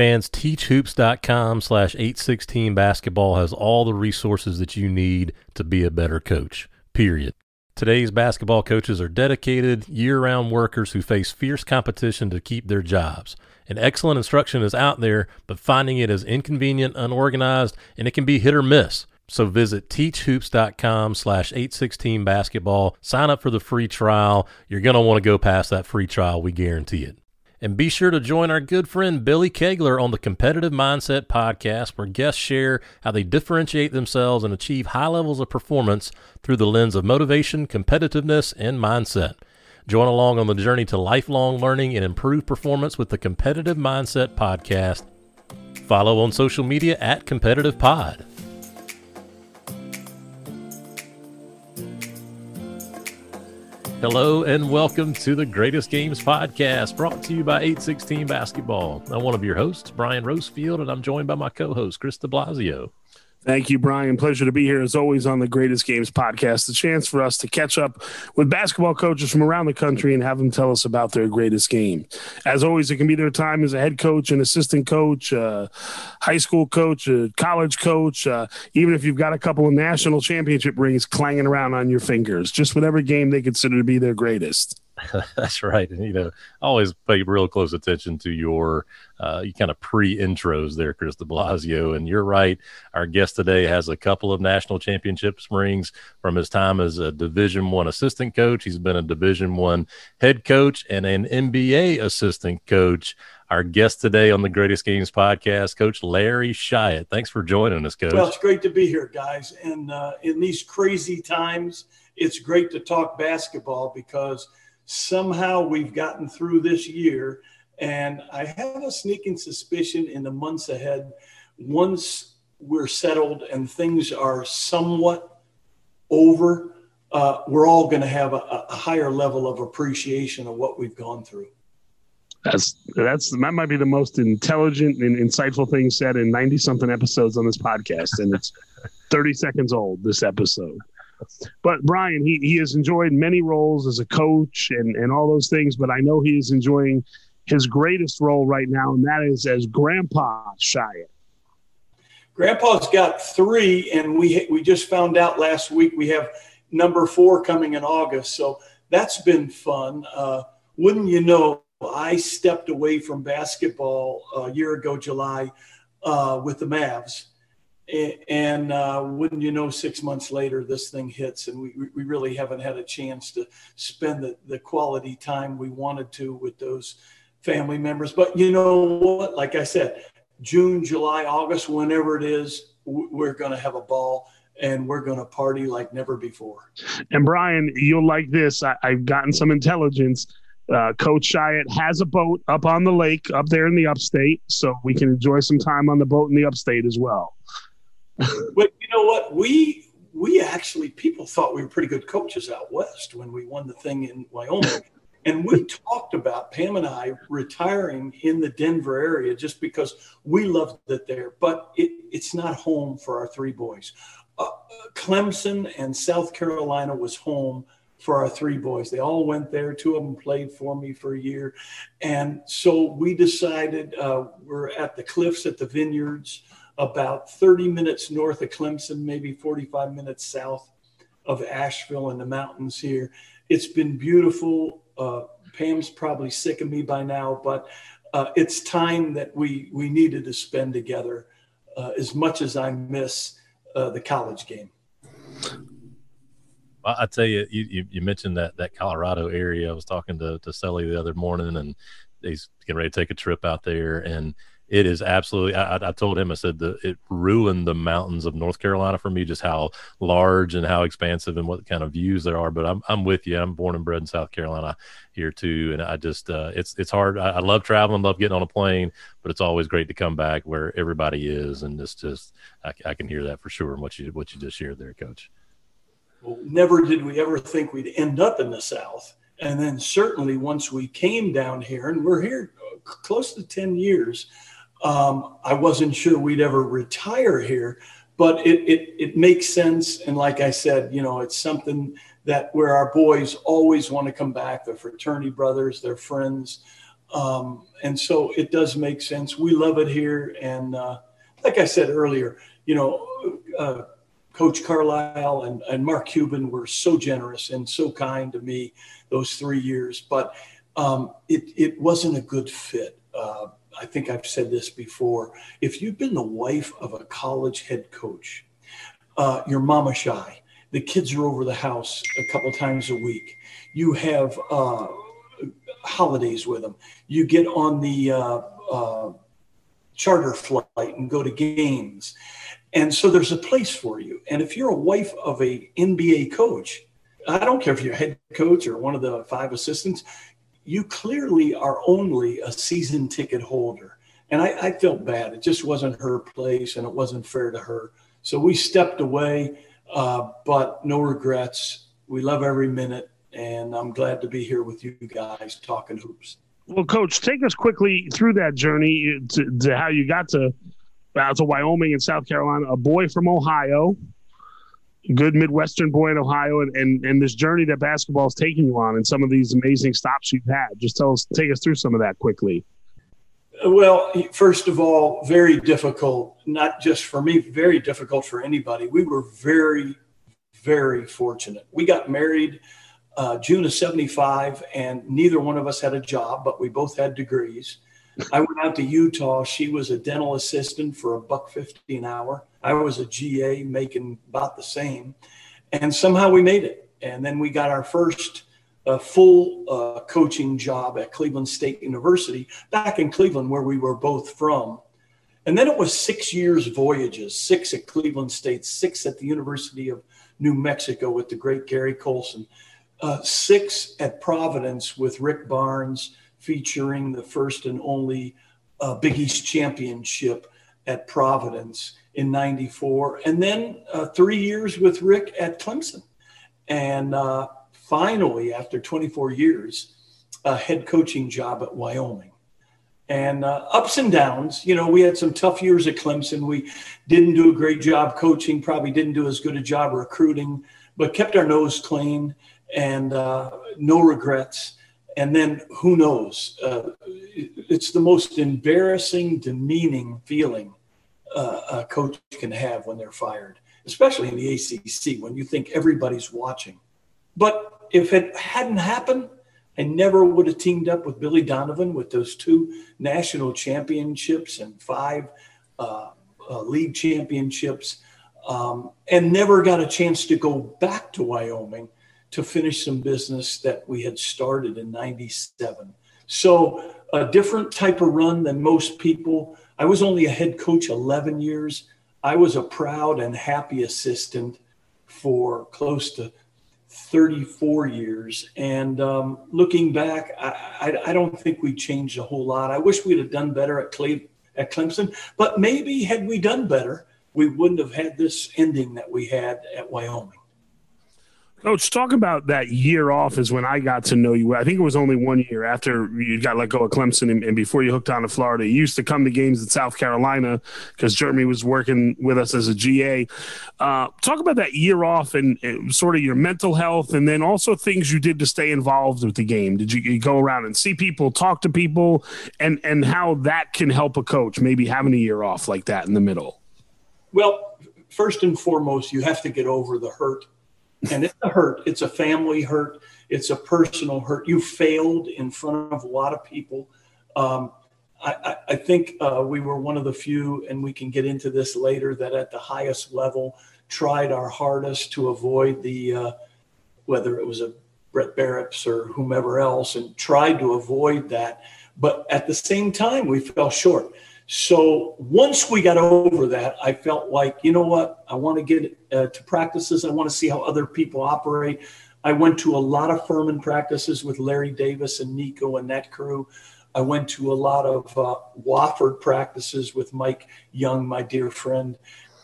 fans, teachhoops.com slash 816 basketball has all the resources that you need to be a better coach, period. Today's basketball coaches are dedicated, year round workers who face fierce competition to keep their jobs. And excellent instruction is out there, but finding it is inconvenient, unorganized, and it can be hit or miss. So visit teachhoops.com slash 816 basketball. Sign up for the free trial. You're going to want to go past that free trial. We guarantee it. And be sure to join our good friend Billy Kegler on the Competitive Mindset podcast, where guests share how they differentiate themselves and achieve high levels of performance through the lens of motivation, competitiveness, and mindset. Join along on the journey to lifelong learning and improved performance with the Competitive Mindset podcast. Follow on social media at Competitive Pod. Hello and welcome to the Greatest Games podcast brought to you by 816 Basketball. I'm one of your hosts, Brian Rosefield, and I'm joined by my co host, Chris de Blasio. Thank you, Brian. Pleasure to be here as always on the Greatest Games podcast. The chance for us to catch up with basketball coaches from around the country and have them tell us about their greatest game. As always, it can be their time as a head coach, an assistant coach, a high school coach, a college coach, uh, even if you've got a couple of national championship rings clanging around on your fingers, just whatever game they consider to be their greatest. That's right. And, you know, always pay real close attention to your uh, kind of pre intros there, Chris de Blasio. And you're right. Our guest today has a couple of national championship rings from his time as a Division One assistant coach. He's been a Division One head coach and an NBA assistant coach. Our guest today on the Greatest Games podcast, Coach Larry Shyatt. Thanks for joining us, Coach. Well, it's great to be here, guys. And uh, in these crazy times, it's great to talk basketball because – somehow we've gotten through this year. And I have a sneaking suspicion in the months ahead, once we're settled and things are somewhat over, uh, we're all going to have a, a higher level of appreciation of what we've gone through. That's that's that might be the most intelligent and insightful thing said in ninety something episodes on this podcast, and it's thirty seconds old. This episode. But Brian, he, he has enjoyed many roles as a coach and, and all those things, but I know he is enjoying his greatest role right now, and that is as Grandpa Shyatt. Grandpa's got three, and we we just found out last week we have number four coming in August. So that's been fun. Uh, wouldn't you know? I stepped away from basketball a year ago, July, uh, with the Mavs, and uh, wouldn't you know, six months later, this thing hits, and we, we really haven't had a chance to spend the, the quality time we wanted to with those family members. But you know what? Like I said, June, July, August, whenever it is, we're going to have a ball and we're going to party like never before. And Brian, you'll like this. I, have gotten some intelligence. Uh, Coach Shyatt has a boat up on the lake up there in the upstate, so we can enjoy some time on the boat in the upstate as well but you know what? We we actually people thought we were pretty good coaches out west when we won the thing in Wyoming. And we talked about Pam and I retiring in the Denver area just because we loved it there. But it, it's not home for our three boys. Uh, Clemson and South Carolina was home for our three boys. They all went there. Two of them played for me for a year. And so we decided uh, we're at the cliffs at the vineyards about 30 minutes north of Clemson, maybe 45 minutes south of Asheville in the mountains here. It's been beautiful. Uh, Pam's probably sick of me by now, but uh, it's time that we we needed to spend together. Uh, as much as I miss uh, the college game. Well, I tell you, you, you mentioned that that Colorado area. I was talking to to Sully the other morning, and he's getting ready to take a trip out there, and it is absolutely. I, I told him I said that it ruined the mountains of North Carolina for me, just how large and how expansive and what kind of views there are. But I'm I'm with you. I'm born and bred in South Carolina here too, and I just uh, it's it's hard. I, I, love traveling, love getting on a plane, but it's always great to come back where everybody is, and it's just I, I can hear that for sure. And what you what you just shared there, Coach. Well, never did we ever think we'd end up in the South. And then certainly once we came down here, and we're here close to 10 years, um, I wasn't sure we'd ever retire here, but it, it, it makes sense. And like I said, you know, it's something that where our boys always want to come back. They're fraternity brothers, they're friends. Um, and so it does make sense. We love it here. And uh, like I said earlier, you know, uh, Coach Carlisle and, and Mark Cuban were so generous and so kind to me those three years, but um, it, it wasn't a good fit. Uh, I think I've said this before. If you've been the wife of a college head coach, uh, you're mama shy. The kids are over the house a couple times a week. You have uh, holidays with them. You get on the uh, uh, charter flight and go to games. And so there's a place for you. And if you're a wife of a NBA coach, I don't care if you're head coach or one of the five assistants, you clearly are only a season ticket holder. And I, I felt bad. It just wasn't her place and it wasn't fair to her. So we stepped away, uh, but no regrets. We love every minute. And I'm glad to be here with you guys talking hoops. Well, Coach, take us quickly through that journey to, to how you got to out to Wyoming and South Carolina, a boy from Ohio, good Midwestern boy in Ohio, and, and, and this journey that basketball is taking you on and some of these amazing stops you've had. Just tell us, take us through some of that quickly. Well, first of all, very difficult, not just for me, very difficult for anybody. We were very, very fortunate. We got married uh, June of 75, and neither one of us had a job, but we both had degrees. I went out to Utah. She was a dental assistant for a buck fifty an hour. I was a GA making about the same, and somehow we made it. And then we got our first uh, full uh, coaching job at Cleveland State University back in Cleveland, where we were both from. And then it was six years voyages: six at Cleveland State, six at the University of New Mexico with the great Gary Colson, uh, six at Providence with Rick Barnes featuring the first and only uh, Big East championship at Providence in 94. And then uh, three years with Rick at Clemson. And uh, finally, after 24 years, a head coaching job at Wyoming. And uh, ups and downs, you know, we had some tough years at Clemson. We didn't do a great job coaching, probably didn't do as good a job recruiting, but kept our nose clean and uh, no regrets and then who knows? Uh, it's the most embarrassing, demeaning feeling uh, a coach can have when they're fired, especially in the ACC when you think everybody's watching. But if it hadn't happened, I never would have teamed up with Billy Donovan with those two national championships and five uh, uh league championships, um, and never got a chance to go back to Wyoming to finish some business that we had started in 97. So, a different type of run than most people. I was only a head coach 11 years. I was a proud and happy assistant for close to 34 years. And um, looking back, I, I, I, don't think we changed a whole lot. I wish we'd have done better at, Cle- at Clemson, but maybe had we done better, we wouldn't have had this ending that we had at Wyoming. Coach, talk about that year off is when I got to know you. I think it was only one year after you got let go of Clemson and, and before you hooked on to Florida. You used to come to games in South Carolina because Jeremy was working with us as a GA. Uh, talk about that year off and, and, sort of your mental health and then also things you did to stay involved with the game. Did you, you go around and see people, talk to people, and, and how that can help a coach maybe having a year off like that in the middle? Well, first and foremost, you have to get over the hurt and it's a hurt. It's a family hurt. It's a personal hurt. You failed in front of a lot of people. Um, I, I, think uh, we were one of the few, and we can get into this later, that at the highest level tried our hardest to avoid the, uh, whether it was a Brett Barrett's or whomever else, and tried to avoid that. But at the same time, we fell short. So once we got over that, I felt like, you know what? I want to get uh, to practices. I want to see how other people operate. I went to a lot of Furman practices with Larry Davis and Nico and that crew. I went to a lot of uh, Wofford practices with Mike Young, my dear friend,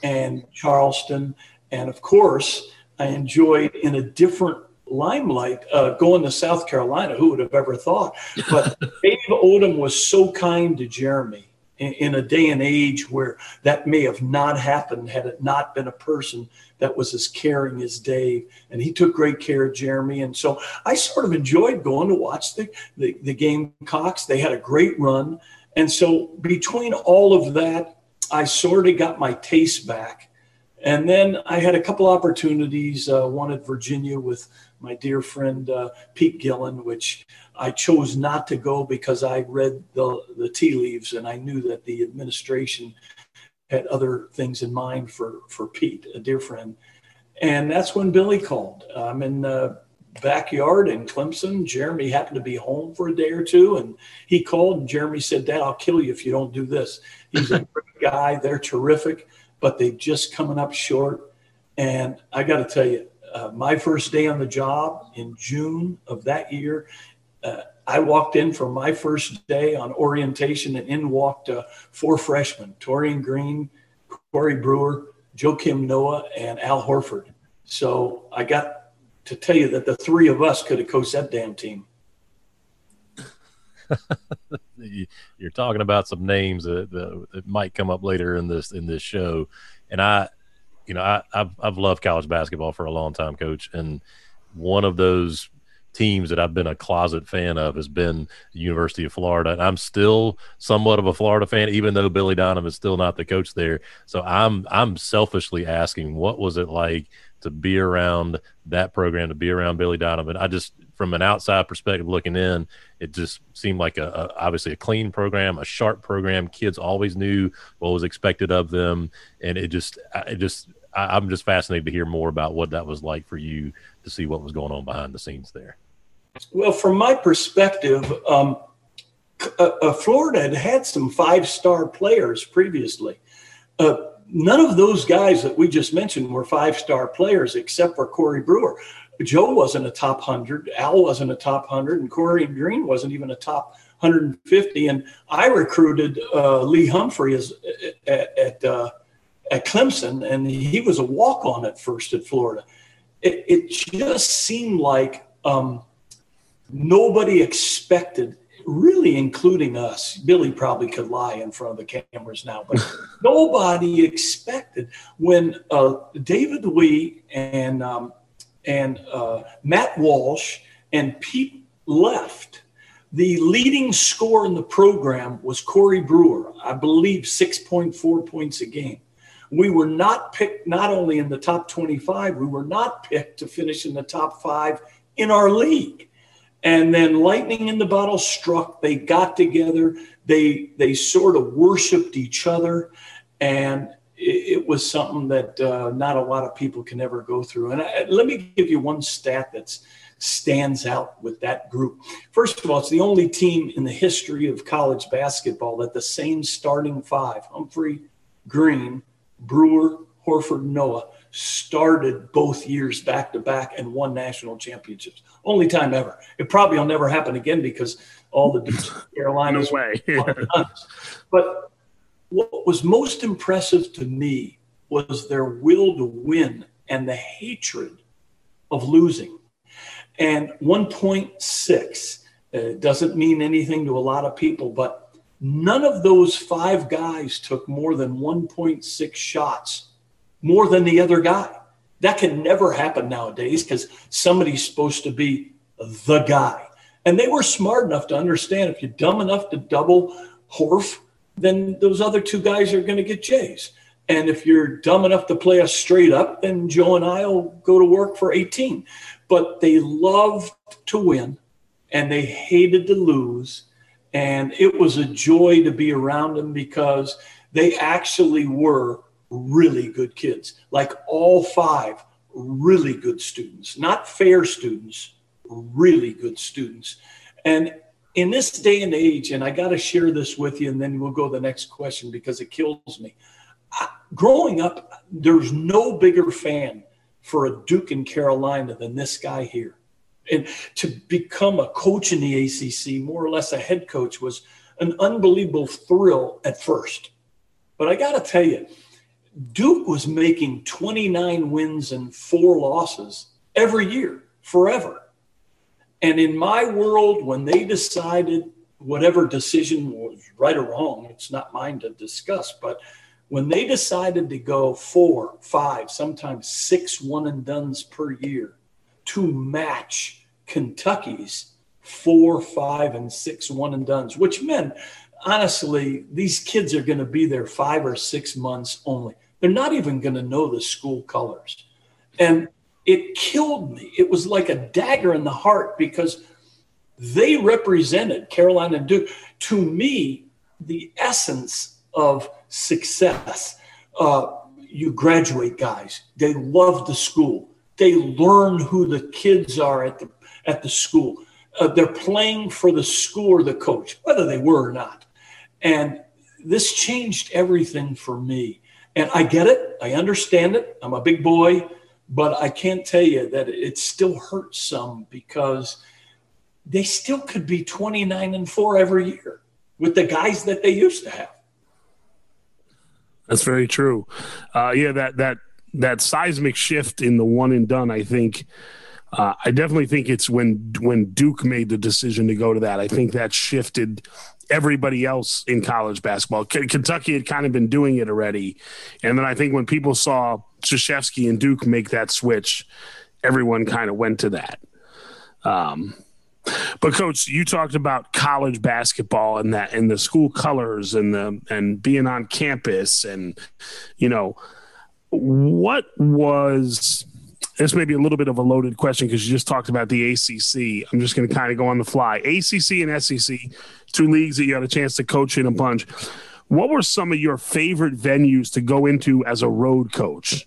and Charleston. And of course, I enjoyed in a different limelight uh, going to South Carolina. Who would have ever thought? But Dave Odom was so kind to Jeremy in, a day and age where that may have not happened had it not been a person that was as caring as Dave. And he took great care of Jeremy. And so I sort of enjoyed going to watch the, the, the Gamecocks. They had a great run. And so between all of that, I sort of got my taste back. And then I had a couple opportunities, uh, one at Virginia with my dear friend uh, Pete Gillen, which I chose not to go because I read the, the tea leaves and I knew that the administration had other things in mind for, for Pete, a dear friend. And that's when Billy called. I'm in the backyard in Clemson. Jeremy happened to be home for a day or two, and he called. And Jeremy said, Dad, I'll kill you if you don't do this. He's a great guy. They're terrific, but they're just coming up short. And I got to tell you, uh, my first day on the job in June of that year, uh, I walked in for my first day on orientation, and in walked uh, four freshmen: Taurean Green, Corey Brewer, Joakim Noah, and Al Horford. So I got to tell you that the three of us could have coached that damn team. You're talking about some names that, that, might come up later in this in this show, and I, you know, I, I've I've loved college basketball for a long time, Coach, and one of those teams that I've been a closet fan of has been the University of Florida. And I'm still somewhat of a Florida fan, even though Billy Donovan is still not the coach there. So I'm I'm selfishly asking, what was it like to be around that program, to be around Billy Donovan? I just from an outside perspective looking in, it just seemed like a, a, obviously a clean program, a sharp program. Kids always knew what was expected of them, and it just it just I, I'm just fascinated to hear more about what that was like for you to see what was going on behind the scenes there. Well, from my perspective, um, uh, uh, Florida had had some five star players previously. Uh, none of those guys that we just mentioned were five star players except for Corey Brewer. Joe wasn't a top 100, Al wasn't a top 100, and Corey Green wasn't even a top 150. And I recruited uh, Lee Humphrey as, at, at, uh, at Clemson, and he was a walk on at first at Florida. It, it just seemed like um, nobody expected really including us billy probably could lie in front of the cameras now but nobody expected when uh, david lee and um, and uh, matt walsh and pete left the leading score in the program was corey brewer i believe 6.4 points a game we were not picked not only in the top 25 we were not picked to finish in the top five in our league. And then lightning in the bottle struck. They got together. They they sort of worshiped each other. And it, it was something that uh, not a lot of people can ever go through. And I, let me give you one stat that stands out with that group. First of all it's the only team in the history of college basketball that the same starting five humphrey green brewer horford noah started both years back to back and won national championships. Only time ever. It probably will never happen again because all the Carolinas. no way. but what was most impressive to me was their will to win and the hatred of losing. And 1.6 uh, doesn't mean anything to a lot of people, but none of those five guys took more than 1.6 shots more than the other guy. That can never happen nowadays because somebody's supposed to be the guy. And they were smart enough to understand if you're dumb enough to double Horf, then those other two guys are going to get Jays. And if you're dumb enough to play us straight up, then Joe and I will go to work for 18. But they loved to win and they hated to lose. And it was a joy to be around them because they actually were really good kids, like all five really good students, not fair students, really good students. And in this day and age, and I got to share this with you, and then we'll go to the next question because it kills me. I, growing up, there's no bigger fan for a Duke in Carolina than this guy here. And to become a coach in the ACC, more or less a head coach, was an unbelievable thrill at first. But I got to tell you, Duke was making 29 wins and four losses every year, forever. And in my world, when they decided whatever decision was right or wrong, it's not mine to discuss. But when they decided to go four, five, sometimes six one and dones per year to match Kentucky's four, five, and six one and dones, which meant honestly, these kids are going to be there five or six months only. They're not even going to know the school colors. And it killed me. It was like a dagger in the heart because they represented Carolina and Duke. To me, the essence of success. Uh, you graduate guys. They love the school. They learn who the kids are at the at the school. Uh, they're playing for the school or the coach, whether they were or not. And this changed everything for me. And I get it. I understand it. I'm a big boy, but I can't tell you that it still hurts some because they still could be 29 and 4 every year with the guys that they used to have. That's very true. Uh, yeah, that that that seismic shift in the one and done, I think uh, I definitely think it's when when Duke made the decision to go to that. I think that shifted everybody else in college basketball. K- Kentucky had kind of been doing it already, and then I think when people saw Krzyzewski and Duke make that switch, everyone kind of went to that. Um, but coach, you talked about college basketball and that and the school colors and the and being on campus and you know what was this may be a little bit of a loaded question because you just talked about the ACC. I'm just going to kind of go on the fly. ACC and SEC, two leagues that you had a chance to coach in a bunch. What were some of your favorite venues to go into as a road coach?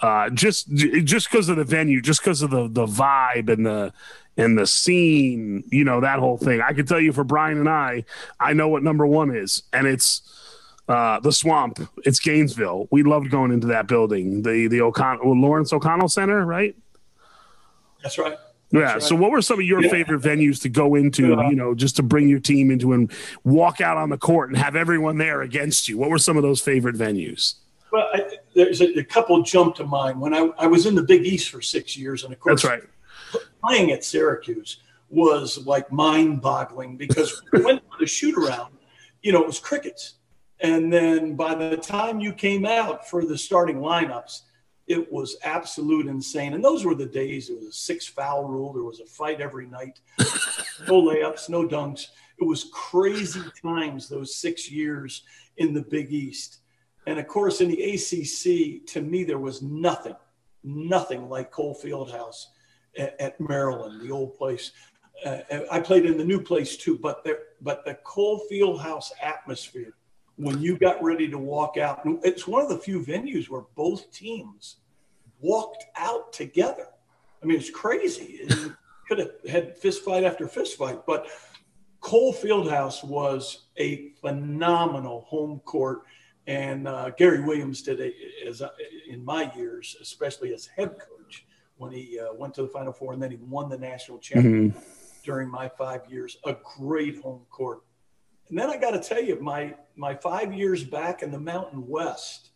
Uh, just just because of the venue, just because of the the vibe and the and the scene, you know that whole thing. I can tell you for Brian and I, I know what number one is, and it's uh, the swamp. It's Gainesville. We loved going into that building, the the O'Connell Lawrence O'Connell Center, right? That's right. Yeah. Right. So, what were some of your yeah. favorite venues to go into? Yeah. You know, just to bring your team into and walk out on the court and have everyone there against you. What were some of those favorite venues? Well, I, there's a, a, couple jump to mind. When I, I was in the Big East for six years, and of course, that's right. Playing at Syracuse was like mind-boggling because we went to the shoot around. You know, it was crickets and then by the time you came out for the starting lineups, it was absolute insane. And those were the days. It was a six foul rule. There was a fight every night. no layups, no dunks. It was crazy times those six years in the Big East. And of course, in the ACC, to me, there was nothing, nothing like Cole Fieldhouse at, at Maryland, the old place. Uh, I played in the new place too, but there, but the Cole Fieldhouse atmosphere when you got ready to walk out. It's one of the few venues where both teams walked out together. I mean, it's crazy. It could have had fist fight after fist fight, but Cole Fieldhouse was a phenomenal home court. And uh, Gary Williams did it as in my years, especially as head coach, when he uh, went to the Final Four and then he won the national championship mm-hmm. during my five years. A great home court and then I got to tell you, my my five years back in the Mountain West,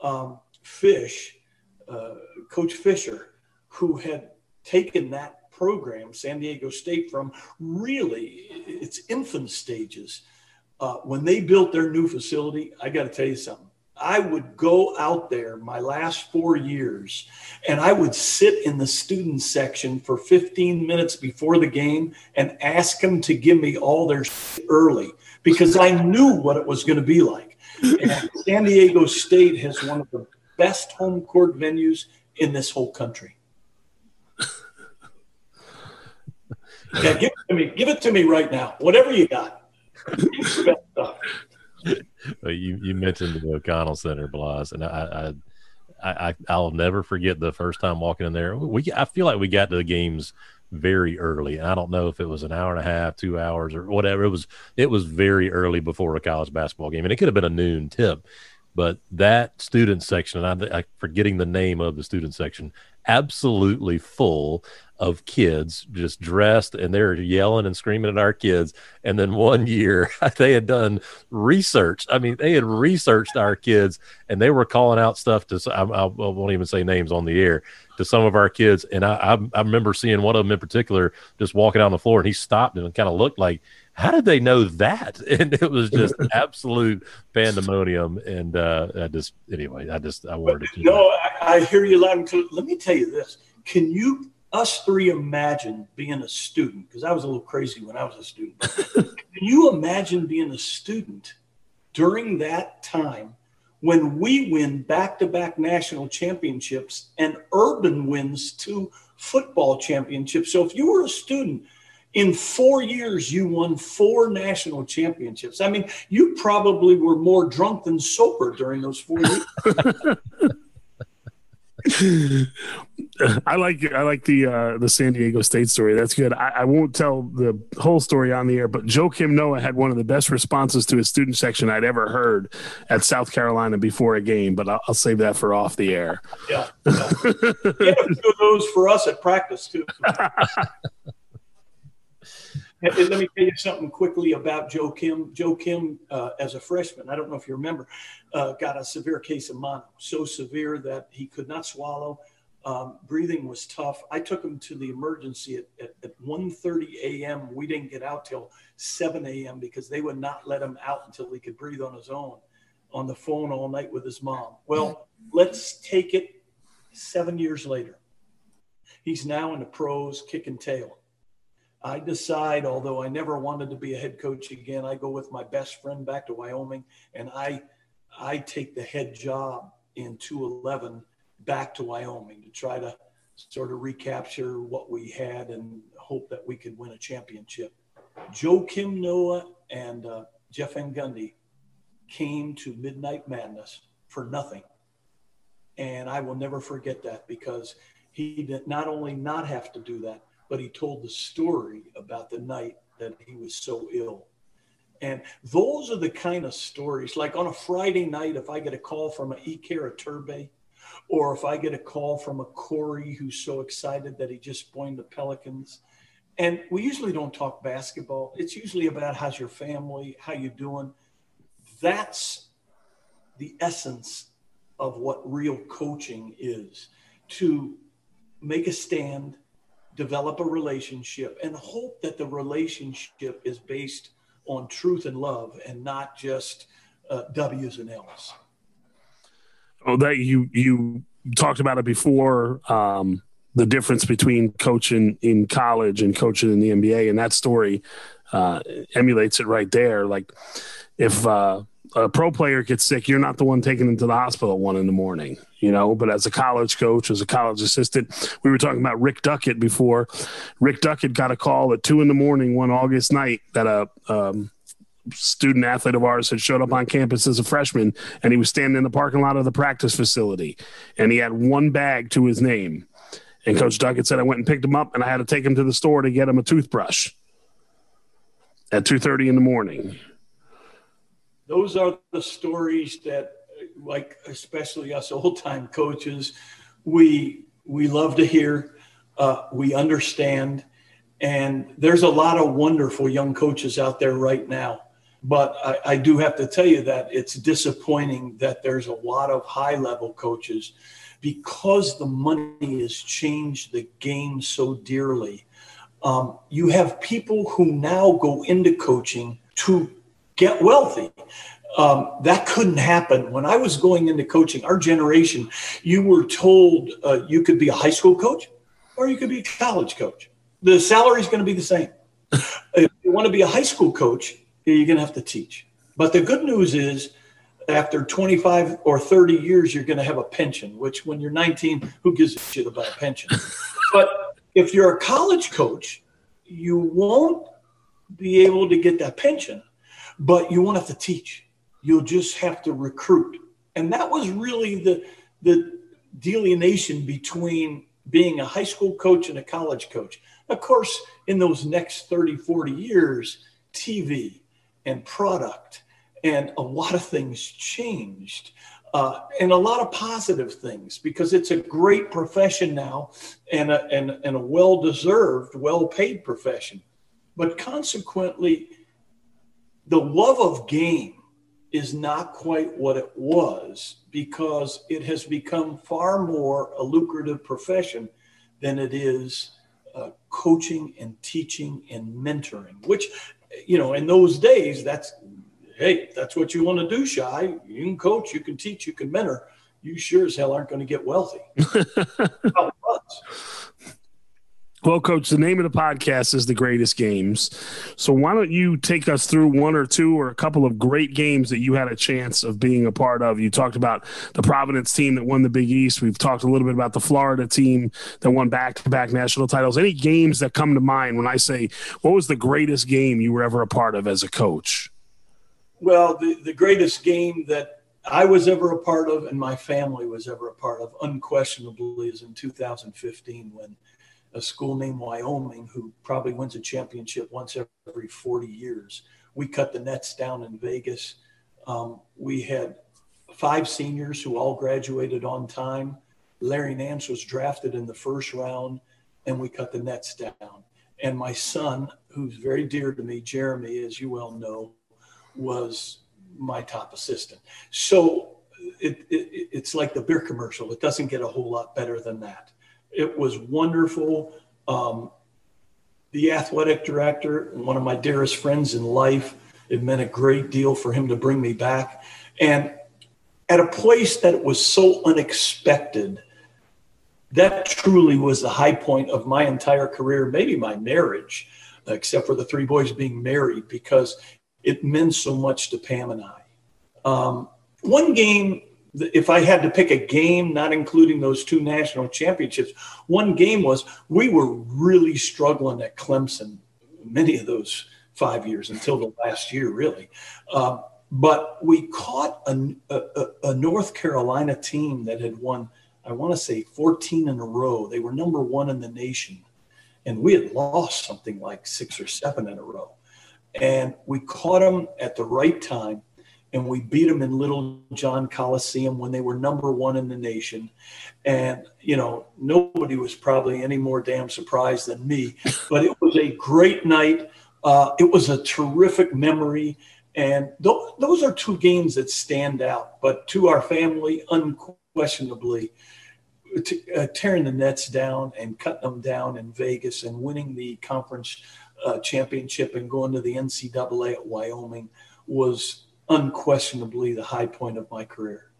um, Fish, uh, Coach Fisher, who had taken that program, San Diego State, from really its infant stages. Uh, when they built their new facility, I got to tell you something. I would go out there my last four years and I would sit in the student section for 15 minutes before the game and ask them to give me all their early because I knew what it was going to be like. And San Diego State has one of the best home court venues in this whole country. Yeah, give it to me. Give it to me right now. Whatever you got. you you mentioned the O'Connell Center, Blas, and I, I I I'll never forget the first time walking in there. We I feel like we got to the games very early. And I don't know if it was an hour and a half, two hours, or whatever. It was it was very early before a college basketball game, and it could have been a noon tip. But that student section, and I, I forgetting the name of the student section, absolutely full of kids just dressed and they're yelling and screaming at our kids. And then one year they had done research. I mean, they had researched our kids and they were calling out stuff to, I, I won't even say names on the air to some of our kids. And I, I, I remember seeing one of them in particular just walking on the floor and he stopped and kind of looked like, how did they know that? And it was just absolute pandemonium. And uh, I just, anyway, I just, I wanted to. No, I, I, hear you loud and clear. Let me tell you this. Can you, us three, imagine being a student? Because I was a little crazy when I was a student. Can you imagine being a student during that time when we win back to back national championships and Urban wins two football championships? So if you were a student, in four years, you won four national championships. I mean, you probably were more drunk than sober during those four years. I like I like the uh, the San Diego State story. That's good. I, I, won't tell the whole story on the air, but Joakim Noah had one of the best responses to his student section I'd ever heard at South Carolina before a game. But I'll, I'll save that for off the air. Yeah, yeah. those for us at practice too. let me tell you something quickly about Joakim. Joe Kim, uh, as a freshman, I don't know if you remember, uh, got a severe case of mono, so severe that he could not swallow. Um, breathing was tough. I took him to the emergency at, at, at 1.30 a.m. We didn't get out till 7 a.m. because they would not let him out until he could breathe on his own on the phone all night with his mom. Well, let's take it seven years later. He's now in the pros kicking tail. I decide, although I never wanted to be a head coach again, I go with my best friend back to Wyoming and I I take the head job in 211 back to Wyoming to try to sort of recapture what we had and hope that we could win a championship. Joakim Noah and uh, Jeff Van Gundy came to Midnight Madness for nothing. And I will never forget that because he did not only not have to do that, but he told the story about the night that he was so ill. And those are the kind of stories, like on a Friday night, if I get a call from an Ikera Turbe, or if I get a call from a Corey who's so excited that he just joined the Pelicans. And we usually don't talk basketball. It's usually about how's your family, how you doing. That's the essence of what real coaching is to make a stand develop a relationship and hope that the relationship is based on truth and love and not just uh, W's and L's. Oh, that you you talked about it before. Um, the difference between coaching in college and coaching in the NBA, and that story uh, emulates it right there. Like if uh, a pro player gets sick, you're not the one taking them to the hospital at one in the morning, you know. But as a college coach, as a college assistant, we were talking about Rick Duckett before. Rick Duckett got a call at two in the morning one August night that a um, student athlete of ours had showed up on campus as a freshman, and he was standing in the parking lot of the practice facility, and he had one bag to his name. And Coach Duckett said, I went and picked him up, and I had to take him to the store to get him a toothbrush at two thirty in the morning those are the stories that like especially us old time coaches we we love to hear uh, we understand and there's a lot of wonderful young coaches out there right now but I, I do have to tell you that it's disappointing that there's a lot of high level coaches because the money has changed the game so dearly um, you have people who now go into coaching to get wealthy. Um, that couldn't happen when I was going into coaching. Our generation, you were told uh, you could be a high school coach or you could be a college coach. The salary is going to be the same. if you want to be a high school coach, you're going to have to teach. But the good news is, after 25 or 30 years, you're going to have a pension, which when you're 19, who gives a shit about a pension? but if you're a college coach, you won't be able to get that pension but you won't have to teach. You'll just have to recruit. And that was really the, the delineation between being a high school coach and a college coach. Of course, in those next 30, 40 years, TV and product and a lot of things changed. Uh, and a lot of positive things because it's a great profession now and a, and, and a well deserved, well paid profession. But consequently, the love of game is not quite what it was because it has become far more a lucrative profession than it is uh, coaching and teaching and mentoring, which you know, in those days, that's hey, that's what you want to do, Shy. You can coach, you can teach, you can mentor. You sure as hell aren't going to get wealthy. Well, Coach, the name of the podcast is The Greatest Games. So why don't you take us through one or two or a couple of great games that you had a chance of being a part of? You talked about the Providence team that won the Big East. We've talked a little bit about the Florida team that won back to back national titles. Any games that come to mind when I say, what was the greatest game you were ever a part of as a coach? Well, the, the greatest game that I was ever a part of and my family was ever a part of, unquestionably, is in 2015 when – a school named Wyoming, who probably wins a championship once every 40 years. We cut the nets down in Vegas. Um, we had five seniors who all graduated on time. Larry Nance was drafted in the first round, and we cut the nets down. And my son, who's very dear to me, Jeremy, as you well know, was my top assistant. So it, it, it's like the beer commercial. It doesn't get a whole lot better than that. It was wonderful. Um, the athletic director, one of my dearest friends in life, it meant a great deal for him to bring me back. And at a place that was so unexpected, that truly was the high point of my entire career, maybe my marriage, except for the three boys being married, because it meant so much to Pam and I. Um, one game if I had to pick a game, not including those two national championships, one game was we were really struggling at Clemson many of those five years until the last year, really. Um, but we caught a, a, a, North Carolina team that had won, I want to say, 14 in a row. They were number one in the nation. And we had lost something like six or seven in a row. And we caught them at the right time and we beat them in Little John Coliseum when they were number one in the nation. And, you know, nobody was probably any more damn surprised than me, but it was a great night. Uh, it was a terrific memory. And th- those are two games that stand out. But to our family, unquestionably, t- uh, tearing the Nets down and cutting them down in Vegas and winning the conference uh, championship and going to the NCAA at Wyoming was unquestionably the high point of my career.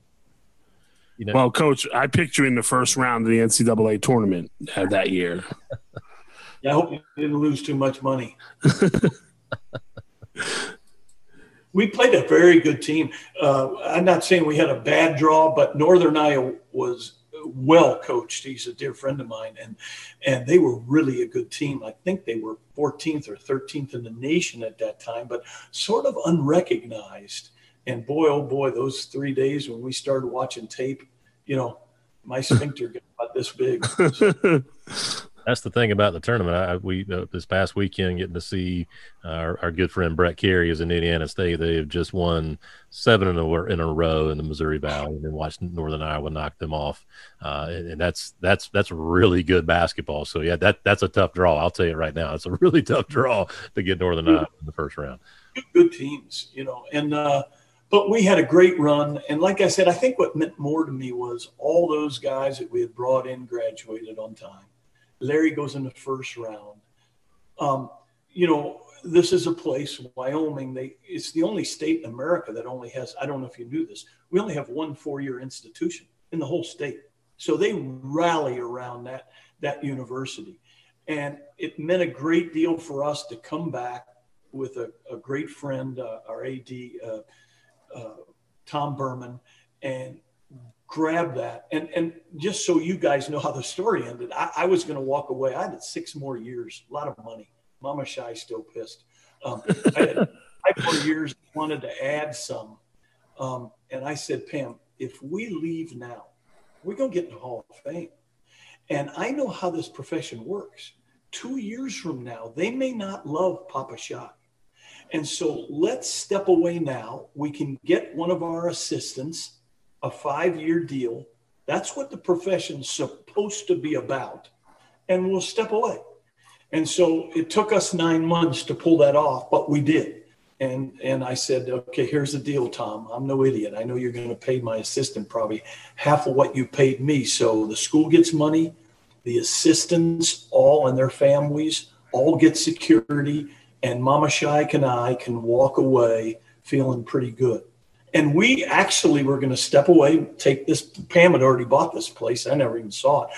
You know, well, coach, I picked you in the first round of the NCAA tournament uh, that year. yeah, I hope you didn't lose too much money. we played a very good team. Uh, I'm not saying we had a bad draw, but Northern Iowa was well coached. He's a dear friend of mine, and and they were really a good team. I think they were 14th or 13th in the nation at that time, but sort of unrecognized. And boy, oh boy, those three days when we started watching tape, you know, my sphincter got this big. that's the thing about the tournament. I, we uh, this past weekend getting to see our, our good friend Brett Carey is in Indiana State. They have just won seven in a in a row in the Missouri Valley, and then watched Northern Iowa knock them off. Uh, and, and, that's that's that's really good basketball. So yeah, that that's a tough draw. I'll tell you right now, it's a really tough draw to get Northern Iowa in the first round. Good teams, you know, and. Uh, but we had a great run. And like I said, I think what meant more to me was all those guys that we had brought in graduated on time Larry goes in the first round. Um, you know, this is a place, Wyoming. They it's the only state in America that only has. I don't know if you knew this. We only have one four-year institution in the whole state. So they rally around that that university, and it meant a great deal for us to come back with a, a great friend, uh, our AD, uh, uh, Tom Burman, and grab that. And and just so you guys know how the story ended, I, I was going to walk away. I had six more years, a lot of money. Mama Shy still pissed. Um, I had five more years, wanted to add some. Um, and I said, Pam, if we leave now, we're going to get in the Hall of Fame. And I know how this profession works. Two years from now, they may not love Papa Shy. And so let's step away now. We can get one of our assistants a five year deal. That's what the profession's supposed to be about. And we'll step away. And so it took us nine months to pull that off, but we did. And, and I said, okay, here's the deal, Tom. I'm no idiot. I know you're going to pay my assistant probably half of what you paid me. So the school gets money, the assistants all and their families all get security, and Mama Shike and I can walk away feeling pretty good. And we actually were going to step away, take this. Pam had already bought this place. I never even saw it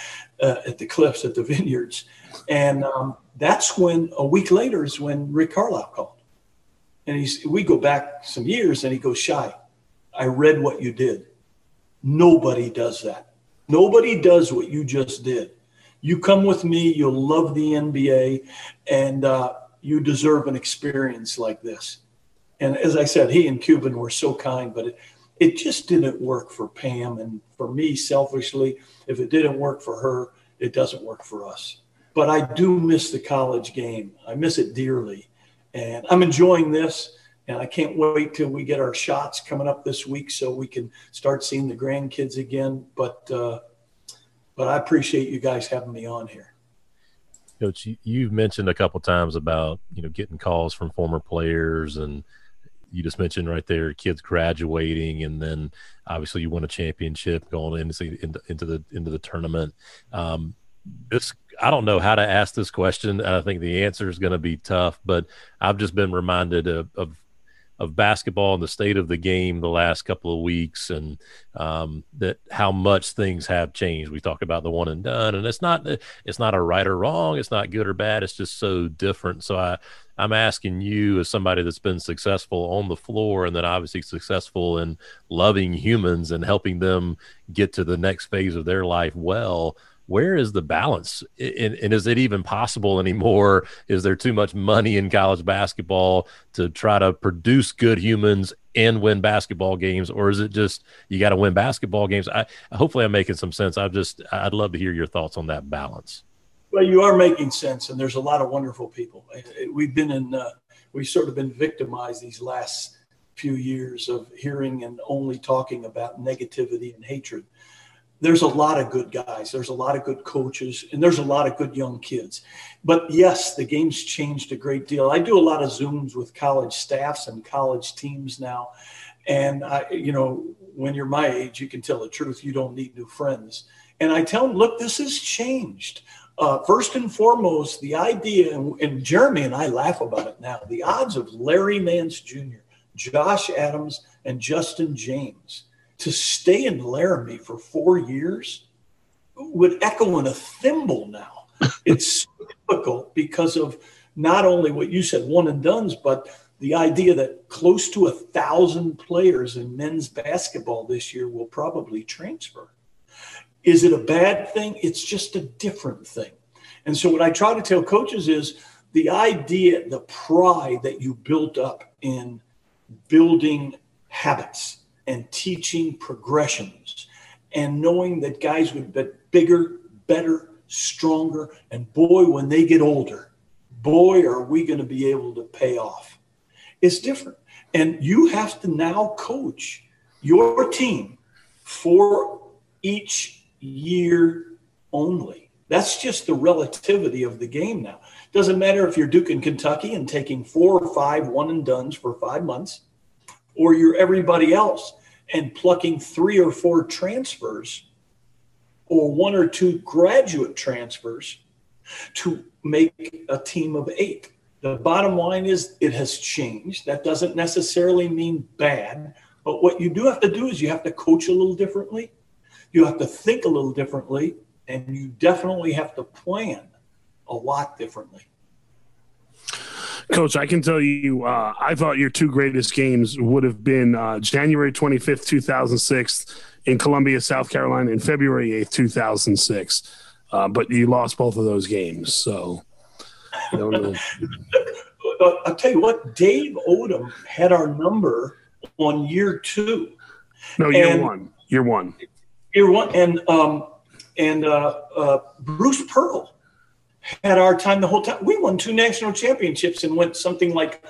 uh, at the cliffs at the vineyards. And um, that's when a week later is when Rick Carlisle called. And he's, we go back some years and he goes, Shy, I read what you did. Nobody does that. Nobody does what you just did. You come with me, you'll love the NBA, and uh, you deserve an experience like this. And as I said, he and Cuban were so kind, but it, it just didn't work for Pam. And for me, selfishly, if it didn't work for her, it doesn't work for us. But I do miss the college game. I miss it dearly. And I'm enjoying this. And I can't wait till we get our shots coming up this week so we can start seeing the grandkids again. But uh, but I appreciate you guys having me on here. Coach, you've mentioned a couple times about you know getting calls from former players, and you just mentioned right there kids graduating, and then obviously you won a championship going into into, into the into the tournament. Um, this I don't know how to ask this question. I think the answer is going to be tough, but I've just been reminded of, of of basketball and the state of the game the last couple of weeks and um, that how much things have changed. We talk about the one and done, and it's not it's not a right or wrong. It's not good or bad. It's just so different. So I I'm asking you as somebody that's been successful on the floor and then obviously successful in loving humans and helping them get to the next phase of their life well where is the balance? And, and, is it even possible anymore? Is there too much money in college basketball to try to produce good humans and win basketball games or is it just you got to win basketball games? I hopefully i'm making some sense. I just i'd love to hear your thoughts on that balance well you are making sense and there's a lot of wonderful people we've been in uh, we've sort of been victimized these last few years of hearing and only talking about negativity and hatred there's a lot of good guys, there's a lot of good coaches, and there's a lot of good young kids. But yes, the game's changed a great deal. I do a lot of Zooms with college staffs and college teams now. And I, you know, when you're my age, you can tell the truth. You don't need new friends. And I tell them, look, this has changed. Uh, first and foremost, the idea, and, Jeremy and I laugh about it now, the odds of Larry Nance Jr., Josh Adams, and Justin James to stay in Laramie for four years would echo in a thimble now. it's difficult because of not only what you said, one and done's, but the idea that close to a thousand players in men's basketball this year will probably transfer. Is it a bad thing? It's just a different thing. And so, what I try to tell coaches is the idea, the pride that you built up in building habits and teaching progressions and knowing that guys would get bigger, better, stronger. And boy, when they get older, boy, are we going to be able to pay off. It's different. And you have to now coach your team for each year only. That's just the relativity of the game now. Doesn't matter if you're Duke and Kentucky and taking four or five one and dones for five months or you're everybody else and plucking three or four transfers or one or two graduate transfers to make a team of eight. The bottom line is it has changed. That doesn't necessarily mean bad, but what you do have to do is you have to coach a little differently. You have to think a little differently, and you definitely have to plan a lot differently. Coach, I can tell you, uh, I thought your two greatest games would have been uh, January 25th, 2006 in Columbia, South Carolina, and February 8th, 2006. Uh, but you lost both of those games. So, I don't know. I'll tell you what, Dave Odom had our number on year two. No, year and, one. Year one. Year one. And, um, and uh, uh, Bruce Pearl had our time the whole time. We won two national championships and went something like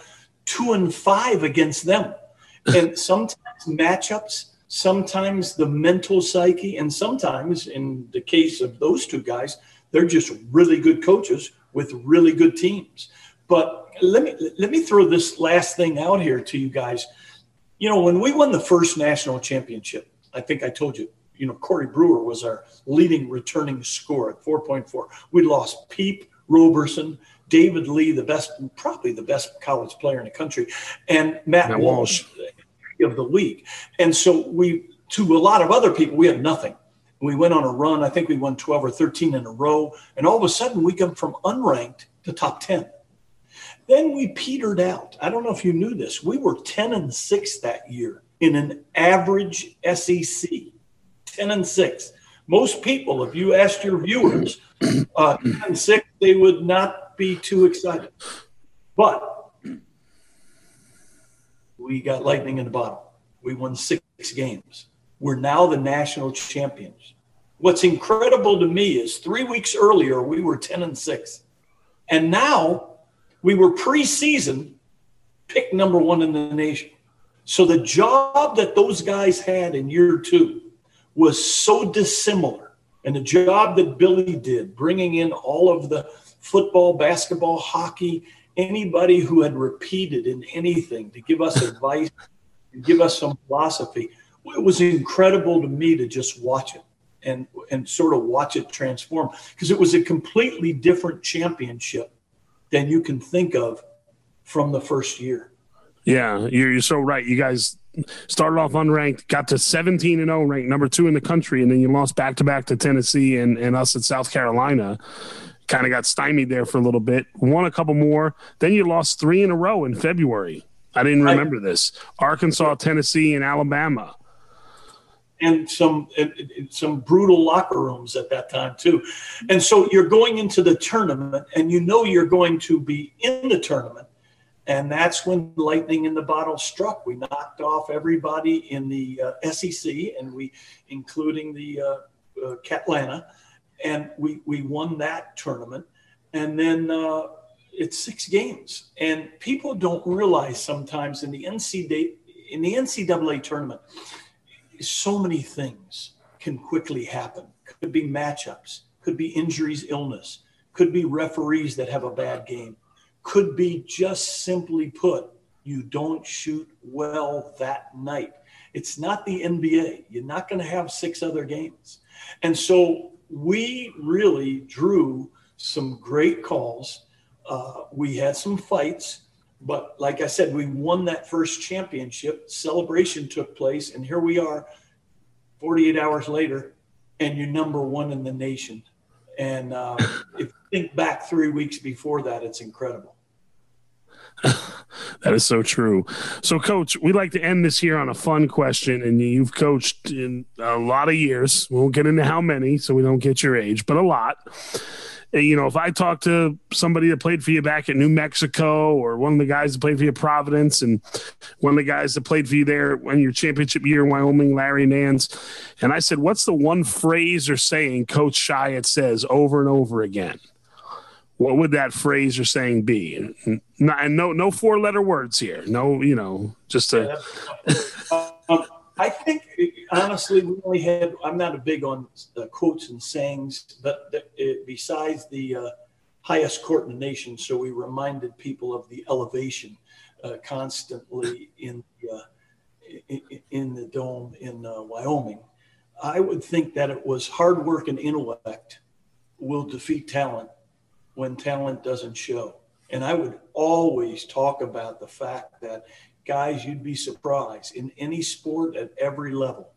two and five against them. And sometimes matchups, sometimes the mental psyche, and sometimes, in the case of those two guys, they're just really good coaches with really good teams. But let me let me throw this last thing out here to you guys. You know, when we won the first national championship, I think I told you you know, Corey Brewer was our leading returning scorer at 4.4. We lost Peep, Roberson, David Lee, the best, probably the best college player in the country, and Matt, Matt Walsh, Walsh of the league. And so we, to a lot of other people, we had nothing. We went on a run. I think we won 12 or 13 in a row. And all of a sudden, we come from unranked to top 10. Then we petered out. I don't know if you knew this. We were 10 and 6 that year in an average SEC. 10 and 6. Most people, if you asked your viewers, uh, 10 and 6, they would not be too excited. But we got lightning in the bottle. We won six games. We're now the national champions. What's incredible to me is three weeks earlier, we were 10 and 6. And now we were preseason picked number one in the nation. So the job that those guys had in year two was so dissimilar. And the job that Billy did, bringing in all of the football, basketball, hockey, anybody who had repeated in anything to give us advice and give us some philosophy. It was incredible to me to just watch it and and sort of watch it transform because it was a completely different championship than you can think of from the first year. Yeah, you're, you're so right. You guys started off unranked, got to 17 and 0, ranked number two in the country, and then you lost back to back to Tennessee and, and us at South Carolina kind of got stymied there for a little bit, won a couple more. Then you lost three in a row in February. I didn't remember this. Arkansas, Tennessee, and Alabama. And some some brutal locker rooms at that time too, and so you're going into the tournament, and you know you're going to be in the tournament, and that's when lightning in the bottle struck. We knocked off everybody in the uh, SEC, and we, including the uh, uh, Catlanta, and we we won that tournament, and then uh, it's six games, and people don't realize sometimes in the NCAA in the NCAA tournament, so many things can quickly happen. Could be matchups, could be injuries, illness, could be referees that have a bad game, could be just simply put, you don't shoot well that night. It's not the NBA. You're not going to have six other games. And so we really drew some great calls. Uh, we had some fights, but like I said, we won that first championship. Celebration took place, and here we are 48 hours later, and you're number one in the nation. And uh, if you think back three weeks before that, it's incredible. that is so true. So, coach, we like to end this here on a fun question. And you've coached in a lot of years. We won't get into how many, so we don't get your age, but a lot. And, you know, if I talk to somebody that played for you back at New Mexico, or one of the guys that played for you Providence, and one of the guys that played for you there when your championship year in Wyoming, Larry Nance, and I said, "What's the one phrase or saying Coach Shyatt says over and over again?" What would that phrase or saying be? And, and no, no four letter words here. No, you know, just a. um, I think honestly, we only had. I'm not a big on uh, quotes and sayings, but the, it, besides the uh, highest court in the nation, so we reminded people of the elevation uh, constantly in the, uh, in, in, the dome in uh, Wyoming. I would think that it was hard work and intellect will defeat talent when talent doesn't show. And I would always talk about the fact that, guys, you'd be surprised in any sport at every level.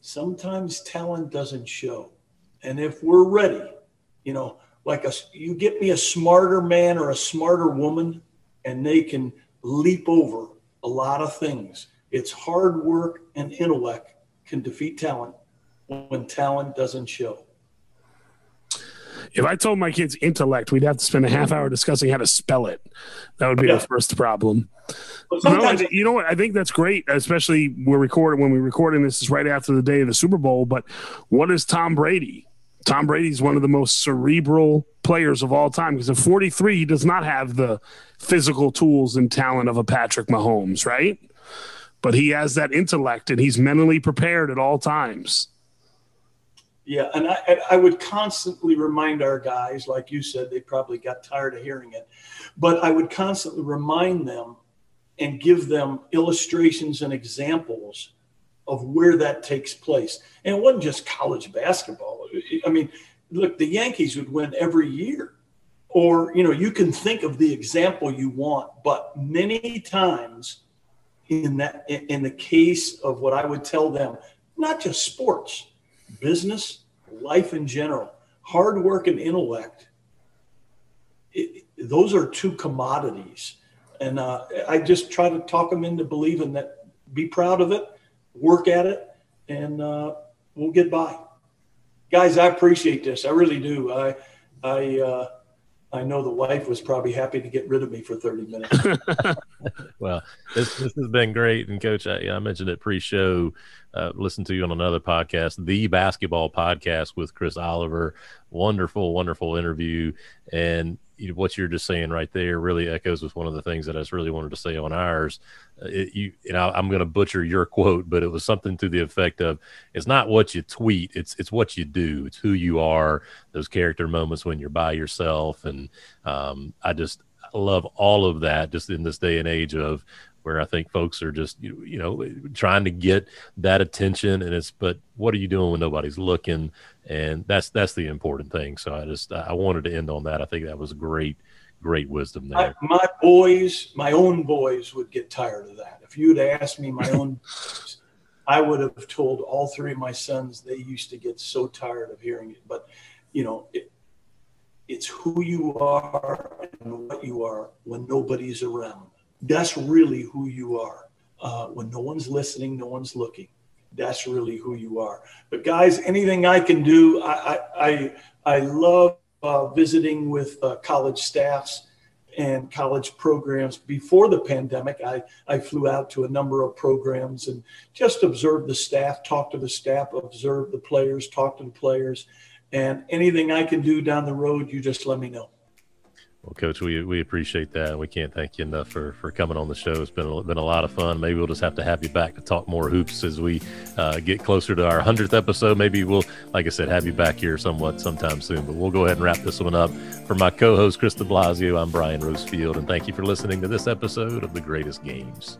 Sometimes talent doesn't show. And if we're ready, you know, like a, you get me a smarter man or a smarter woman, and they can leap over a lot of things. It's hard work and intellect can defeat talent when talent doesn't show. If I told my kids intellect, we'd have to spend a half hour discussing how to spell it. That would be yeah. the first problem. No, you know what? I think that's great, especially we're recording when we're recording this is right after the day of the Super Bowl. But what is Tom Brady? Tom Brady's one of the most cerebral players of all time because at 43, he does not have the physical tools and talent of a Patrick Mahomes, right? But he has that intellect and he's mentally prepared at all times. Yeah, and I, I would constantly remind our guys, like you said, they probably got tired of hearing it, but I would constantly remind them and give them illustrations and examples of where that takes place. And it wasn't just college basketball. I mean, look, the Yankees would win every year. or you know you can think of the example you want but many times in that in the case of what i would tell them not just sports business life in general hard work and intellect it, those are two commodities. And uh, i just try to talk them into believing that be proud of it work at it and uh, we'll get by. Guys i appreciate this. I really do. I i uh, I know the wife was probably happy to get rid of me for 30 minutes. well, this, this has been great. And coach, I, I mentioned it pre-show, uh, listen to you on another podcast, the basketball podcast with Chris Oliver. Wonderful, wonderful interview. And you know, what you're just saying right there really echoes with one of the things that I just really wanted to say on ours. Uh, it, you, you know, I'm going to butcher your quote, but it was something to the effect of, "It's not what you tweet; it's it's what you do. It's who you are. Those character moments when you're by yourself." And um, I just love all of that, just in this day and age of where I think folks are just you know trying to get that attention and it's but what are you doing when nobody's looking? And that's that's the important thing. So I just I wanted to end on that. I think that was great great wisdom there. my, my boys my own boys would get tired of that. If you'd asked me my own boys, I would have told all three of my sons they used to get so tired of hearing it. But you know it, it's who you are and what you are when nobody's around that's really who you are. Uh, when no one's listening, no one's looking. That's really who you are. But guys, anything I can do, I I I, love uh, visiting with uh, college staffs and college programs. Before the pandemic, I I flew out to a number of programs and just observed the staff, talk to the staff, observe the players, talk to the players, and anything I can do down the road, you just let me know. Well, Coach, we, we appreciate that. We can't thank you enough for, for coming on the show. It's been a, been a lot of fun. Maybe we'll just have to have you back to talk more hoops as we uh, get closer to our 100th episode. Maybe we'll, like I said, have you back here somewhat sometime soon. But we'll go ahead and wrap this one up. For my co host, Chris Blasio, I'm Brian Rosefield, and thank you for listening to this episode of The Greatest Games.